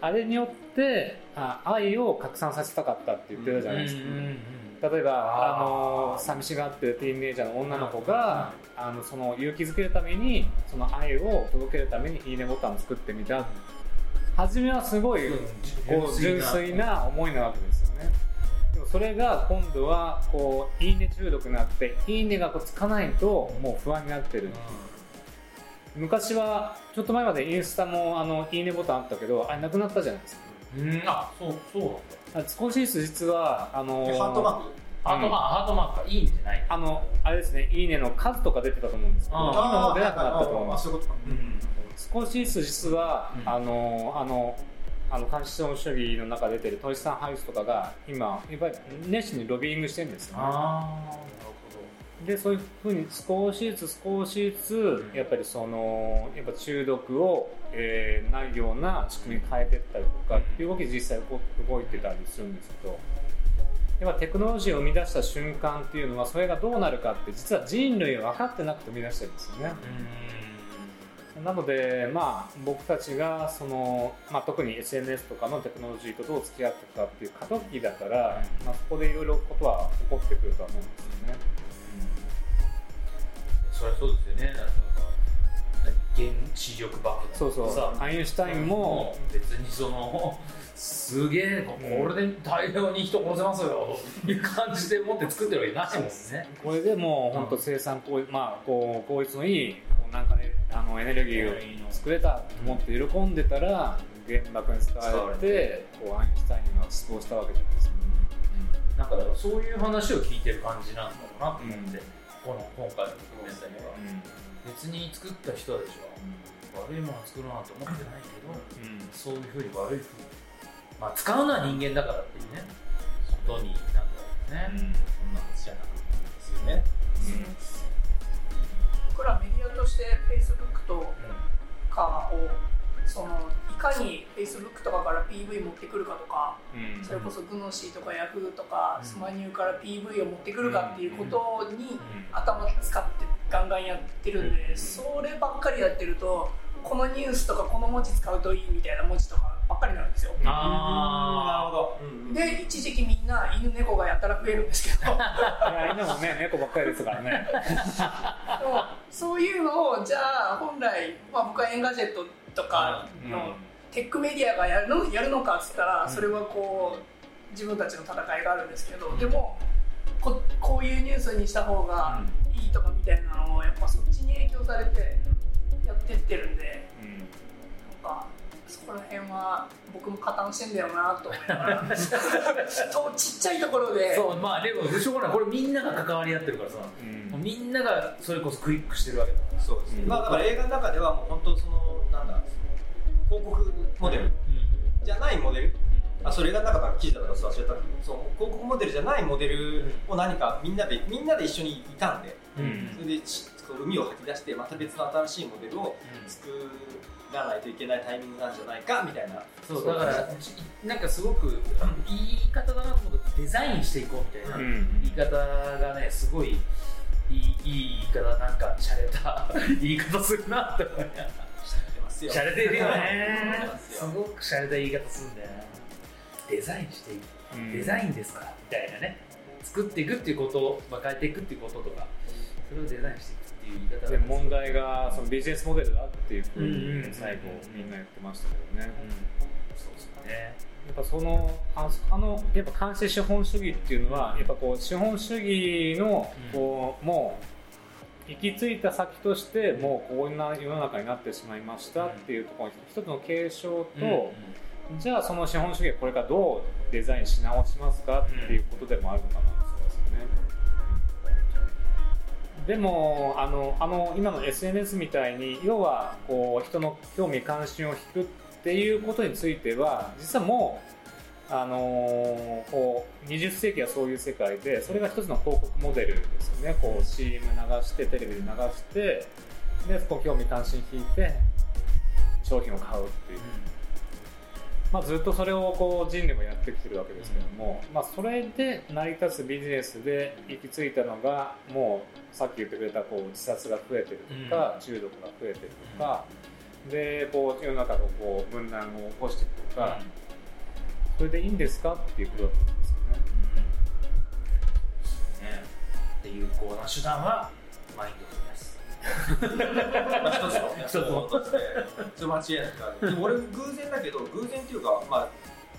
Speaker 1: あれによってあ愛を拡散させたかったって言ってたじゃないですか、例えばあの寂しがってるティーンエイジャーの女の子が、あのその勇気づけるためにその愛を届けるためにいいねボタンを作ってみた。初めはすごいこう純粋な。思いなわけですよね。でもそれが今度はこういいね中毒になっていいねがこうつかないともう不安になってる。昔はちょっと前までインスタもあのいいねボタンあったけどあれなくなったじゃないですか
Speaker 2: うんあそうそうなんだ。
Speaker 1: あ少しずつ実はあの
Speaker 3: ハートマーク？
Speaker 2: ハートマークハートマークか。いいんじゃない？
Speaker 1: あのあれですねいいねの数とか出てたと思うんですけど今もう出なくなったと思います。
Speaker 3: あそういうことか
Speaker 2: うん
Speaker 1: 少しずつ実は、
Speaker 2: うん
Speaker 1: あのあのあの監視主義の中で出てるトイスタンハウスとかが今やっぱり熱心にロビーイングしてるんですよ、ね、
Speaker 2: ああ
Speaker 1: でそういうふうに少しずつ少しずつやっぱりそのやっぱ中毒を、えーないような仕組みに変えていったりとかっていう動き実際動動いてたりするんですけど。やっぱテクノロジーを生み出した瞬間っていうのはそれがどうなるかって実は人類は分かってなくて生み出してるんですよね。なので、まあ、僕たちがその、まあ、特に SNS とかのテクノロジーとどう付き合っていくかっていう過渡期だから、
Speaker 2: うん。
Speaker 1: まあ、そこでいろいろことは起こってくるとは思うんですよね。
Speaker 2: そりゃそうですよね。なんか原子力爆弾
Speaker 1: そうそう。
Speaker 2: さ
Speaker 1: アインシュタインも
Speaker 2: 別にそのすげえこれで大量に人殺せますよ。という感じで持って作ってるわけないもんね。
Speaker 1: これでもう本当生産効率、まあ、こう効率のいいこうなんかねあのエネルギーを作れたと思って喜んでたら原爆に使われてこうアインシュタインが死亡したわけじゃないですか。
Speaker 2: なんかだからそういう話を聞いてる感じなんだろうなと思って、この今回のドキュメンタリーは別に作った人たちは悪いものを作ろうなんて思ってないけどそういうふうに悪いふうにまあ使うのは人間だからっていうねことになるんだろうね、そんな話じゃなかったですよね、
Speaker 4: 僕らメディアとして Facebook とかをそのいかに Facebook とかから PV 持ってくるかとか
Speaker 1: うん。
Speaker 4: それこそグノシーとか Yahoo とか
Speaker 2: うん。
Speaker 4: スマニューから PV を持ってくるかっていうことに
Speaker 1: うん。
Speaker 4: 頭使ってガンガンやってるんでそればっかりやってるとこのニュースとかこの文字使うといいみたいな文字とかばっかりになるんですよ。
Speaker 2: あ
Speaker 3: なるほど。
Speaker 4: で一時期みんな犬猫がやたら増えるんですけど。
Speaker 1: いや犬もね猫ばっかりですからね。
Speaker 4: そういうのをじゃあ本来、まあ、僕は Engadget とかのテックメディアがやるのやるのかっつったらそれはこう自分たちの戦いがあるんですけどでもここういうニュースにした方がいいとかみたいなのをやっぱそっちに影響されてやってってるんでなんかそこら辺はは僕も加担してんだよなと。思いながらとちっちゃいところで。
Speaker 2: そうまあでもしょうがない。これみんなが関わり合ってるからさ、
Speaker 1: うん。
Speaker 2: みんながそれこそクリックしてるわけだから。
Speaker 3: そうですね、
Speaker 1: うん。
Speaker 3: まあだから映画の中ではもう本当そのなんだ広告モデル。じゃないモデル。あそれ映画の中から記事だから忘れた。けどそう広告モデルじゃないモデルを何かみんなでみんなで一緒にいたんで。
Speaker 2: うん。
Speaker 3: それで海を吐き出してまた別の新しいモデルを作らないといけないタイミングなんじゃないかみたいな。
Speaker 2: そうだからなんかすごく言い方だなと思うとデザインしていこうみたいな
Speaker 1: うん。
Speaker 2: 言い方がねすごいいいいい言い方なんか洒落た 言い方するなって思いながら
Speaker 3: ますよ。
Speaker 2: 洒落てるよね。
Speaker 3: す
Speaker 2: ごく洒落た言い方するんだよね。デザインしていく。
Speaker 1: うん。
Speaker 2: デザインですから。みたいなね。作っていくっていうことを、まあ、変えていくっていうこととか。それをデザインしていくっていう言い方
Speaker 1: で問題がそのビジネスモデルだっていうふう
Speaker 2: うん。うんうん
Speaker 1: に最後みんな言ってましたけどね。
Speaker 2: うん。そうですよね。
Speaker 1: やっぱそのああのやっぱ監視資本主義っていうのはやっぱこう資本主義のこうもう行き着いた先としてもうこんな世の中になってしまいましたっていうところに一つの継承と、じゃあその資本主義はこれからどうデザインし直しますかっていうことでもあるのかなそうですよね。でもあのあの今の SNS みたいに要はこう人の興味関心を引くっていうことについては実はもうあのこう20世紀はそういう世界でそれが一つの広告モデルですよね。こう CM 流してテレビで流してでこう興味関心引いて商品を買うっていう、まあ、ずっとそれをこう人類もやってきてるわけですけども、まあ、それで成り立つビジネスで行き着いたのがもうさっき言ってくれたこう自殺が増えてるとか、中毒が増えてるとか、でこう世の中のこう分断を起こしてるとか、それでいいんですか？っていうことだと思うん。ですよね。
Speaker 2: ねで有効な手段はマインドフルネス。
Speaker 3: まあ一つの。
Speaker 2: 一つの
Speaker 3: 一つねそれ間違いないからでも俺偶然だけど偶然っていうか、まあ、ま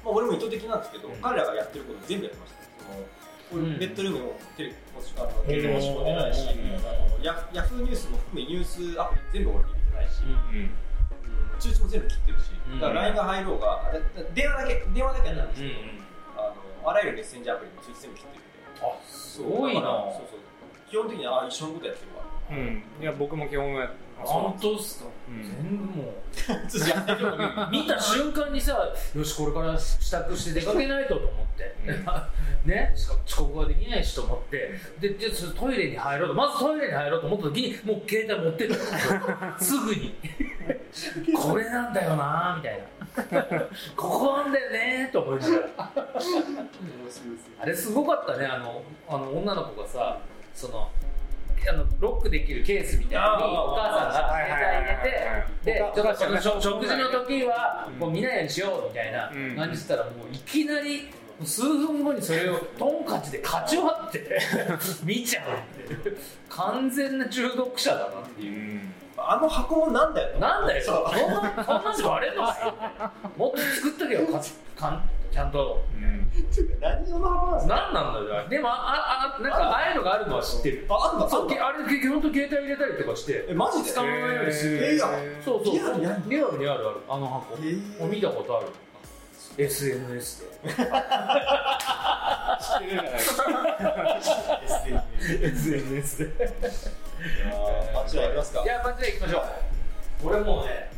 Speaker 3: あ俺も意図的なんですけど、
Speaker 2: うん。
Speaker 3: 彼らがやってること全部やってました。そのベッドルームもテレビもしあのテレビも仕込んでないし、ヤヤフーニュースも含めニュースアプリ全部俺入れてないし、
Speaker 1: うん
Speaker 3: 全部切ってるし、
Speaker 2: うん。
Speaker 3: だから LINE が入ろうが、電話だけ電話だけはなんですけど、
Speaker 2: うん
Speaker 3: あのあらゆるメッセンジャーアプリも全部切ってる。んで
Speaker 2: あすごいな。
Speaker 3: そうそう基本的にあ一緒のことやってるわ。
Speaker 1: うん、いや僕も基本は
Speaker 2: 本当ですか、
Speaker 1: うん。
Speaker 2: 全部もう。見た瞬間にさよしこれから支度して出かけないとと思って、ね？しかも遅刻ができないしと思って。ででトイレに入ろうと。まずトイレに入ろうと思った時にもう携帯持ってる すぐに これなんだよなみたいな。ここなんだよねと思いながら。あれすごかったねあのあの女の子がさそのあのロックできるケースみたいにお母さんが携帯入れてで
Speaker 1: お
Speaker 2: ちょっと食食事の時は
Speaker 1: うん。
Speaker 2: もう見ないようにしようみたいな
Speaker 1: うん。
Speaker 2: 感じしたらもういきなり数分後にそれをトンカチでかち割って見ちゃうって 完全な中毒者だなって
Speaker 1: う。
Speaker 2: いう。
Speaker 1: ん
Speaker 3: あの箱もなんだよ
Speaker 2: なんだよ、
Speaker 3: そう
Speaker 2: そんな、そんなんで割れんのかよ。もっと作っとけよ、かかんちゃんと。
Speaker 1: うん
Speaker 3: 何用の箱なんですか？
Speaker 2: なんなんだよ。でも、あ、あ、なんか、ああいうのがあるのは知ってる。
Speaker 3: ああんだ
Speaker 2: そう、
Speaker 3: あ
Speaker 2: れ、け本当携帯入れたりとかして。
Speaker 3: えマジで
Speaker 2: 使わないようにする。
Speaker 3: えーいや
Speaker 2: そうそう。
Speaker 3: リアルにある
Speaker 2: リアルにあるあの箱。
Speaker 3: えー
Speaker 2: 見たことある？SNS で。
Speaker 1: 知ってるじゃない
Speaker 2: SNS で。
Speaker 3: あっちはやりますか？
Speaker 2: いや、マジで行きましょう。俺もうね、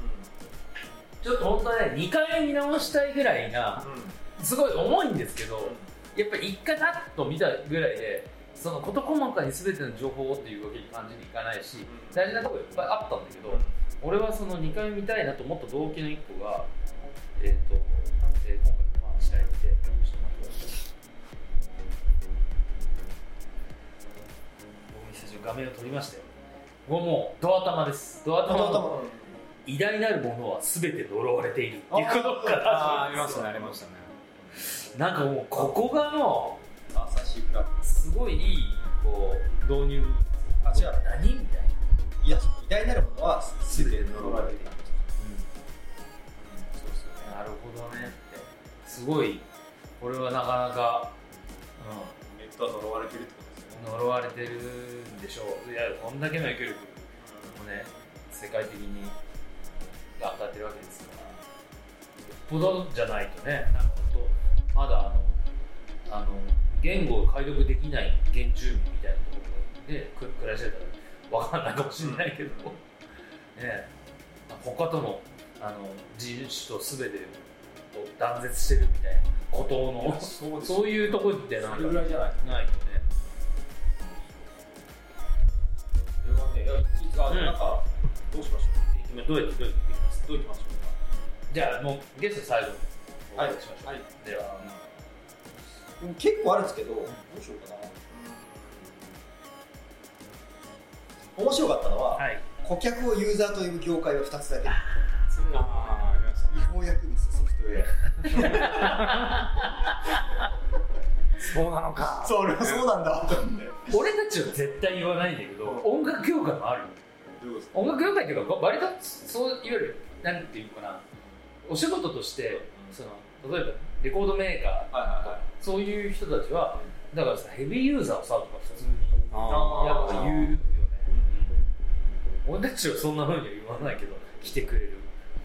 Speaker 2: ちょっと本当はね、2回見直したいぐらいな、すごい重いんですけど、やっぱり一回パッと見たぐらいで、その事細かに全ての情報をっていうわけに感じにいかないし、大事なとこいっぱいあったんだけど、俺はその2回見たいなと思った動機の1個が、えっ、と、えー今回画面を撮りましたよ。これもうドア玉です。ドア玉。の偉大なるものは全て呪われているっていうことから
Speaker 1: ああありましたねありましたね。
Speaker 2: なんかもうここがも
Speaker 3: 優しいフラッ
Speaker 2: うすごいいいこう導入。
Speaker 3: あ違う
Speaker 2: 何みたい
Speaker 3: いや偉大なるものは全て呪われている。
Speaker 2: な、
Speaker 3: そうですよね。
Speaker 2: なるほどねって。すごいこれはなかなか、
Speaker 3: ネットは呪われてるってこと
Speaker 2: 呪われてるんでしょ。ういやこんだけの影響力もね世界的にが当たってるわけですから。ぽどじゃないとね。なんか本当まだあのあの言語を解読できない原住民みたいなところでく暮らしてたら分かんないかもしれないけど、ね。他とのあの人種と全てを断絶してるみたいなことの
Speaker 3: そう
Speaker 2: いうところってなんか
Speaker 3: それぐらいじゃない
Speaker 2: ないと
Speaker 3: か
Speaker 2: うん
Speaker 3: なんかどうしましょ
Speaker 2: 今どうやってどうやっていきます
Speaker 3: うどういきましょ
Speaker 2: じゃあもうゲスト最後にお
Speaker 3: はい
Speaker 2: 願いしましょう、
Speaker 3: はい
Speaker 2: では、
Speaker 3: 結構あるんですけどどうしようかな面白かったのは
Speaker 2: はい。
Speaker 5: 顧客をユーザーと呼ぶ業界は2つだけ。
Speaker 1: ああありました
Speaker 5: 違法薬物ソフトウェ
Speaker 1: そうなのか。
Speaker 5: アそれはそうなんだ
Speaker 2: 俺たちは絶対言わないんだけど、音楽業界もあるよ音楽業界っていうか割とそういわゆるなんていうのかなお仕事としてその例えばレコードメーカー
Speaker 3: はいはいはい。
Speaker 2: そういう人たちはだからさヘビーユーザーをさとか普通にやっぱ言うよね。俺たちはそんなふうには言わないけど来てくれる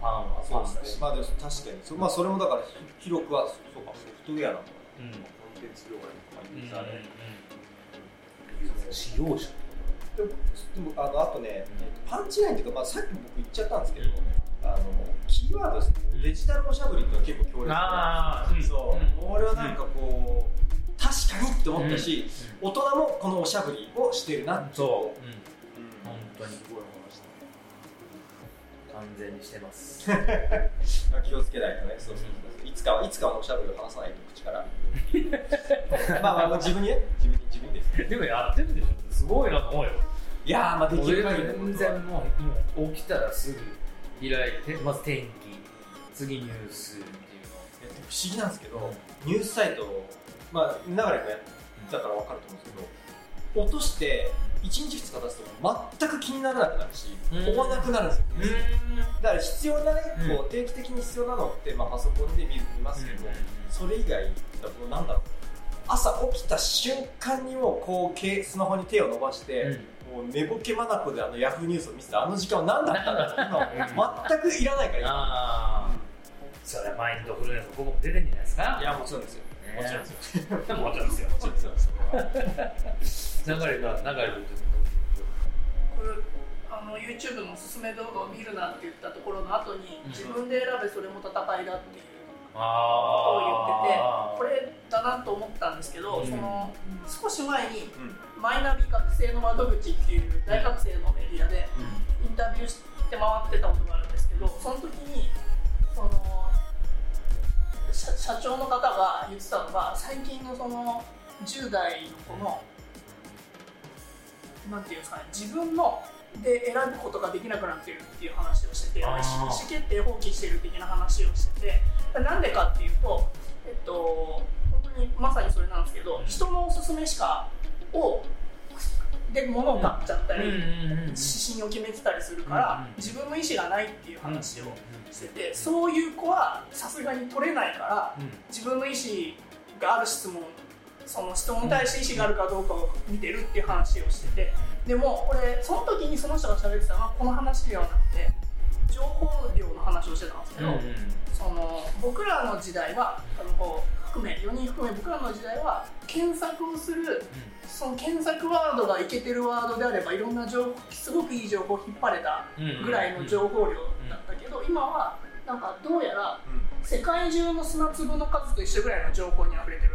Speaker 2: ファンはファンだし。
Speaker 3: まあでも確かに。そ,、まあ、それもだから広くはそうかソフトウェアなのかな、
Speaker 2: うん。
Speaker 3: コンテンツ業界とかユーザーで、
Speaker 2: 使用者
Speaker 3: あのあとね、パンチラインっていうか、まあ、さっき僕言っちゃったんですけど、あのキーワードですね。デジタルおしゃぶりっていうのは結構強烈で。
Speaker 2: あーうん。
Speaker 3: そう、
Speaker 2: うん
Speaker 3: 俺はなんかこう、確かにって思ったし、大人もこのおしゃぶりをしてるなって
Speaker 2: そう、う。ん、
Speaker 3: うん。
Speaker 2: 本当に
Speaker 3: すごい思いました
Speaker 2: 完全にしてます。
Speaker 3: まあ気をつけないとね、そうそうそういつかはいつかはおしゃぶりを話さないと口から。まあまあまあ自分にね、自分に自分にです。
Speaker 2: でもやってるでしょ。すごいなと思うよ
Speaker 3: いやーまあできるり
Speaker 2: 全然もう。もう起きたらすぐ開いてまず天気。次ニュースっていう
Speaker 3: えっと不思議なんですけど、ニュースサイトを、まあ、流れがやったから分かると思うんですけど、落として、1日2日経つと全く気にならなくなるし、
Speaker 2: うん。
Speaker 3: 追わなくなるんですよ。
Speaker 2: の
Speaker 3: だから必要なね、
Speaker 2: うん。
Speaker 3: こう定期的に必要なのって、まあ、パソコンで見る見ますけど、それ以外だとなんだろう。朝起きた瞬間にもうこうけスマホに手を伸ばして、もう寝ぼけまなこであのヤフーニュースを見てたあの時間は何だったんだろう今全くいらないから
Speaker 2: それはマインドフルネスここも出てんじゃないですか？
Speaker 3: いやもちろんですよ。
Speaker 2: ね
Speaker 3: もちろんですよ。
Speaker 2: もちろんですよ。
Speaker 3: もちろんですよ。
Speaker 2: 流れが流れる
Speaker 4: これあの YouTube のおすすめ動画を見るなって言ったところの後に、
Speaker 2: うん。
Speaker 4: 自分で選べそれも戦いだっていう
Speaker 2: あ
Speaker 4: ことを言っててこれだなと思ったんですけど、
Speaker 2: うん。
Speaker 4: その少し前に
Speaker 3: うん。
Speaker 4: マイナビ学生の窓口っていう大学生のメディアでインタビューして回ってたことがあるんですけどその時にその社社長の方が言ってたのが最近のその10代の子のなんていうんですかね自分ので選ぶことができなくなってるっていう話をしてて意思決定放棄してる的な話をしててなんでかっていうとえっと本当にまさにそれなんですけど人のおすすめしかをで物を買っちゃったり、指針を決めてたりするから、
Speaker 2: うん
Speaker 4: 自分の意思がないっていう話をしてて、そういう子はさすがに取れないから自分の意思がある質問その質問に対して意思があるかどうかを見てるっていう話をしててでも俺その時にその人が喋ってたのはこの話ではなくて情報量の話をしてたんですけど、その僕らの時代はあのこう含め4人含め僕らの時代は検索をするその検索ワードがいけてるワードであればいろんな情報すごくいい情報を引っ張れたぐらいの情報量だったけど今はなんかどうやら世界中の砂粒の数と一緒ぐらいの情報に溢れてる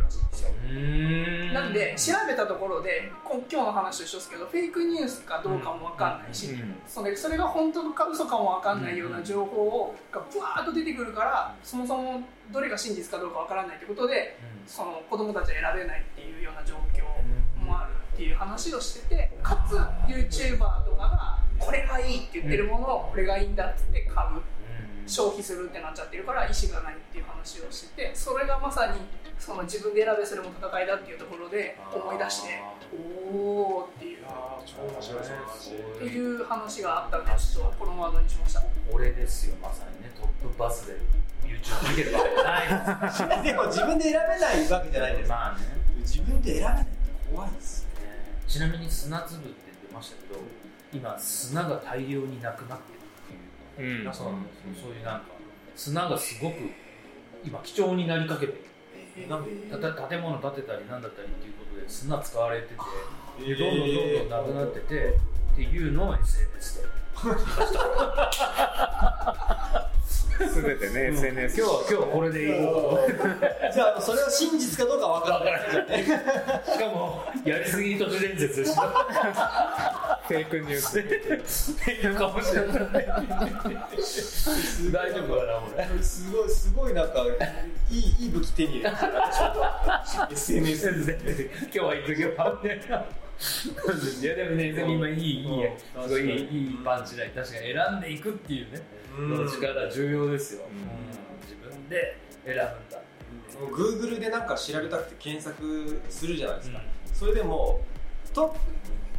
Speaker 4: よ。なんで調べたところでこ今日の話と一緒ですけどフェイクニュースかどうかも分かんないし、それそれが本当か嘘かも分かんないような情報をがブワーッと出てくるからそもそもどれが真実かどうか分からないってことでその子供たちは選べないっていうような状況もあるっていう話をしててかつ YouTuber とかがこれがいいって言ってるものをこれがいいんだっつって買う。消費するってなっちゃってるから意思がないっていう話をしててそれがまさにその自分で選べするも戦いだっていうところで思い出しておーっていう。
Speaker 3: あー超面白いその話
Speaker 4: っていう話があったのでちょっとこのワードにしました。
Speaker 2: 俺ですよまさにねトップバズで YouTube 見てるわけじゃないです。
Speaker 3: でも自分で選べないわけじゃないですか
Speaker 2: まあね
Speaker 3: 自分で選べないって怖いです
Speaker 2: ちなみに砂粒って出ましたけど今砂が大量になくなってるっていう
Speaker 1: うん。
Speaker 2: そうなんですよ。そういうなんか砂がすごく今貴重になりかけてる建物建てたりなんだったりっていうことで砂使われててでどんどんどんどんなくなっててっていうのを SNS で
Speaker 1: すべてね、SNS
Speaker 2: 今日は今日はこれでいこう
Speaker 3: じゃあそれは真実かどうかわからないじゃんね
Speaker 2: しかもやりすぎ都市伝説でし。た
Speaker 1: フェイクニュース。
Speaker 2: っていうかもしれない大丈夫かな俺
Speaker 3: すごいすごいなんかいいいい武器手に入れた SNS で
Speaker 2: 今日は言っとけばみたいやでもね今いいいいねすごいいいいいパンチライン。確かに選んでいくっていうね
Speaker 3: うん。
Speaker 2: 力重要ですよ、
Speaker 1: ん。
Speaker 2: 自分で選ぶんだ
Speaker 3: もう。Google でなんか調べたくて検索するじゃないですか、
Speaker 2: うん。
Speaker 3: それでもトッ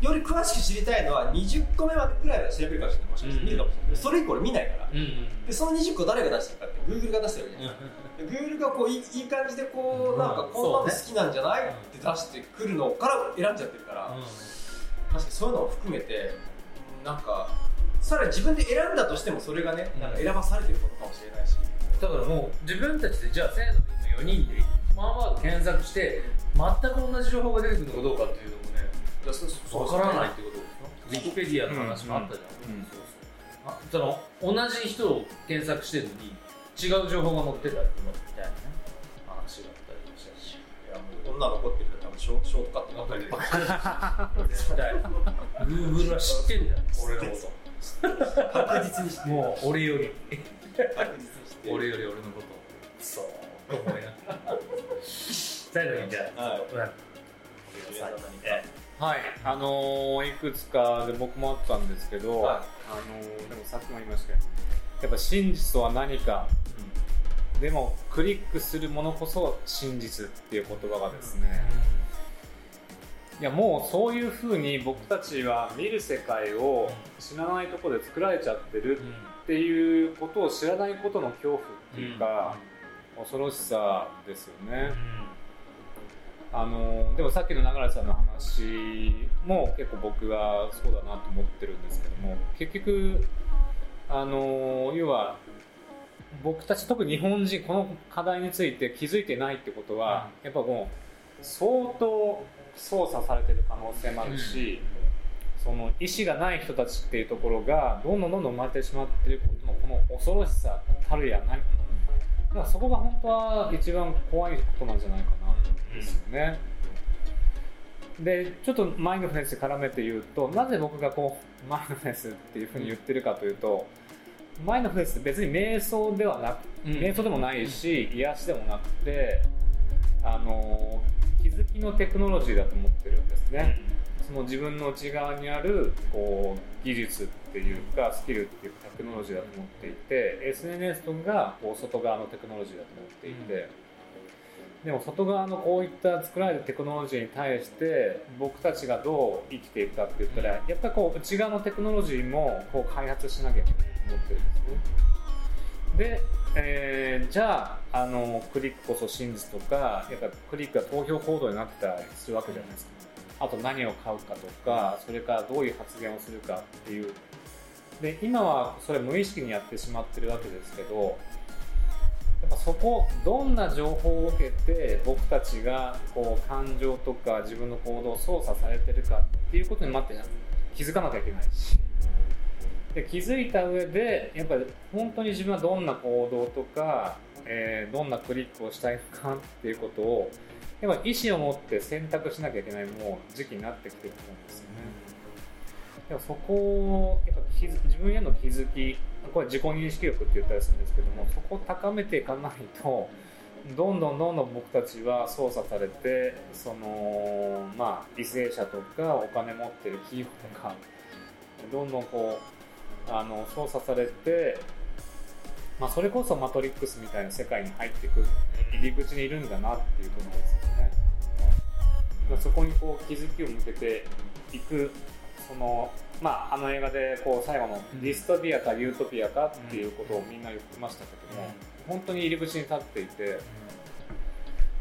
Speaker 3: プより詳しく知りたいのは20個目までくらいは調べるかもしれない。もしかして見るかもしれないそれ以降俺見ないから。
Speaker 2: うん。うん
Speaker 3: でその20個誰が出してるかって Google が出してるわけじゃないですか、で Google がこういい感じでこうなんか
Speaker 2: うん
Speaker 3: こんなの好きなんじゃない、って出してくるのから選んじゃってるから、確かにそういうのを含めてなんかさらに自分で選んだとしてもそれがねなんか選ばされてることかもしれないし、
Speaker 2: だからもう自分たちでじゃあせーので今4人でまあまあ検索して全く同じ情報が出てくるのかどうかっていうのもね
Speaker 3: いやそうそう
Speaker 2: わからないってことですよ。ウィキペディアの話もあったじゃん、
Speaker 1: うん。うん。
Speaker 2: そうそうあその同じ人を検索してるのに違う情報が載ってたりとかみたいなね話があったりしたし
Speaker 3: いやもう女残ってるから多分ショショートカットばっかりで
Speaker 2: 絶対 Google は知ってんだよ。俺のこ
Speaker 3: 確実にして
Speaker 2: ともう俺より。
Speaker 3: 確実にして
Speaker 2: 俺より俺のこと。そう。と思い。ながら最後にじゃあ、
Speaker 3: はい。
Speaker 2: うん
Speaker 1: はい、あのーいくつかで僕もあったんですけど、
Speaker 3: はい。
Speaker 1: あのーでもさっきも言いましたけどやっぱ真実とは何か。でもクリックするものこそ真実っていう言葉がですね、いやもうそういうふうに僕たちは見る世界を知らないところで作られちゃってるっていうことを知らないことの恐怖っていうか、恐ろしさですよね。あのでもさっきの流さんの話も結構僕はそうだなと思ってるんですけども結局あの要は僕たち特に日本人この課題について気づいてないってことは、やっぱもう相当操作されてる可能性もあるし、その意思がない人たちっていうところがどんどんどんどん生まれてしまってることのこの恐ろしさたるや何だからそこが本当は一番怖いことなんじゃないかなですよね。でちょっとマインドフルネスに絡めて言うとなぜ僕がこうマインドフルネスっていうふうに言ってるかというとマインドフルネスって別に瞑想ではなく、
Speaker 2: うん。
Speaker 1: 瞑想でもないし癒しでもなくてあののテクノロジーだと思ってるんですね。その自分の内側にあるこう技術っていうかスキルっていうかテクノロジーだと思っていて SNS とかがこう外側のテクノロジーだと思っていて、でも外側のこういった作られたテクノロジーに対して僕たちがどう生きていくかって言ったらやっぱりこう内側のテクノロジーもこう開発しなきゃいけないと思ってるんですね。で、えーじゃああのクリックこそ真実とかやっぱクリックが投票行動になってたりするわけじゃないですか。あと何を買うかとかそれからどういう発言をするかっていうで今はそれ無意識にやってしまってるわけですけどやっぱそこどんな情報を受けて僕たちがこう感情とか自分の行動を操作されてるかっていうことに待って気づかなきゃいけないしで気づいた上でやっぱり本当に自分はどんな行動とか、えーどんなクリックをしたいのかっていうことをやっぱ意思を持って選択しなきゃいけないもう時期になってきてると思うんですよね。でもそこをやっぱ気づ自分への気づきこれ自己認識力って言ったりするんですけどもそこを高めていかないとどんどんどんどん僕たちは操作されてそのまあ為政者とかお金持ってる企業とかどんどんこうあの操作されて、まあ、それこそマトリックスみたいな世界に入ってくる入り口にいるんだなっていうことですよね。まあそこにこう気づきを向けていくそのまあ、あの映画でこう最後のディストピアかユートピアかっていうことをみんな言ってましたけども、本当に入り口に立っていて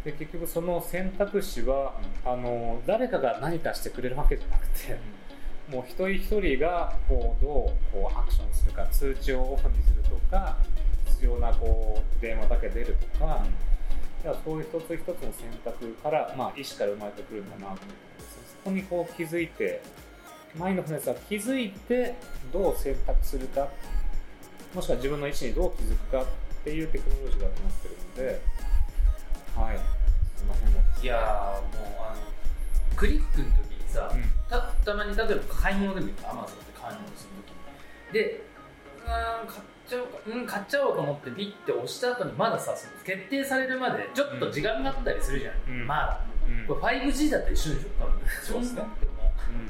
Speaker 1: で結局その選択肢はあの誰かが何かしてくれるわけじゃなくてもう一人一人がこうどうこうアクションするか通知をオフにするとか必要なこう電話だけ出るとか、じゃあそういう一つ一つの選択から、まあ、意思から生まれてくるんだなと思ってそこにこう気づいてマインドフルネスは気づいてどう選択するかもしくは自分の意思にどう気づくかっていうテクノロジーだと思ってるのではい。その辺も
Speaker 2: いやーもうあのクリックの時にさ、
Speaker 1: うん。
Speaker 2: たたまに例えば買い物でもいいアマゾンで買い物する時に。でうーん買っちゃおうかうん買っちゃおうと思ってピッて押した後にまださその決定されるまでちょっと時間があったりするじゃん、
Speaker 1: うん。
Speaker 2: まだ。
Speaker 1: うん。
Speaker 2: これ 5G だったら一緒でしょ？多分。
Speaker 3: そうですね。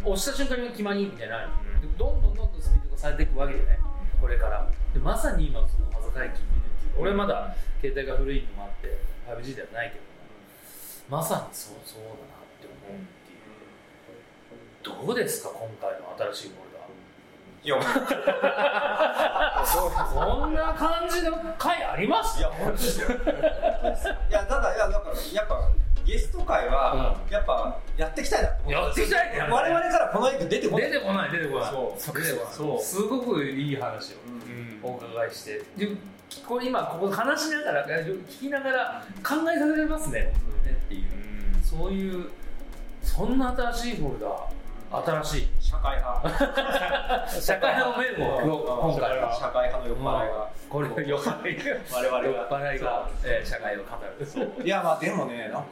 Speaker 2: も押した瞬間に決まりみたいなのでどんどんどんどんスピードがされていくわけでね。これから。でまさに今その端境期にいるっていう俺まだ携帯が古いのもあって 5G ではないけどまさにそうそうだなって思うどうですか今回の新しいフォルダ
Speaker 3: いや
Speaker 2: こんな感じの回あります？
Speaker 3: いや本当ですよ。いやただいやだからやっぱゲスト会は、やっぱやっていきたいな。と思
Speaker 2: やっていきたいね
Speaker 3: 我々からこのエッグ出てこない。
Speaker 2: 出てこない出てこない。
Speaker 3: そう。
Speaker 2: 出てこない
Speaker 3: そう。
Speaker 2: すごくいい話を
Speaker 1: うん。
Speaker 2: お伺いして。でこれ今ここ話しながら聞きながら考えさせられますね。ねっていう。そういうそんな新しいフォルダ新しい。
Speaker 3: 社会派。
Speaker 2: 社会派の面も。今回は。
Speaker 3: 社会派の酔っ払いが。
Speaker 2: これ酔っ払いが。
Speaker 3: 我々が。
Speaker 2: 酔っ払いが、えー社会を語る。
Speaker 3: いやまあでもねなんか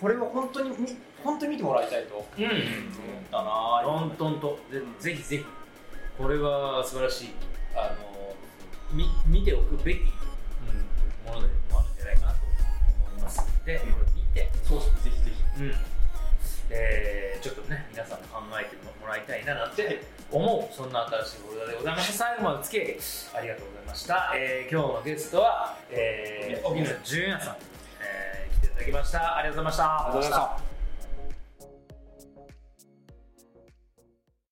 Speaker 3: これを本当にみ本当に見てもらいたいと。思
Speaker 2: うん。
Speaker 3: ったな。
Speaker 2: トントンとでぜひぜひ。これは素晴らしい。あのみ見ておくべきものでもあるんじゃないかなと思います。のでこれ見て。
Speaker 3: そうですね。ぜひぜひ。
Speaker 2: うんえーちょっとね皆さんも考えてもらいたいななんて思うそんな新しいフォルダでございました最後までお付き合いありがとうございました、えー今日のゲストは、えー、荻野純也さん、えー来ていただきました。ありがとうございました。
Speaker 1: ありがとうございました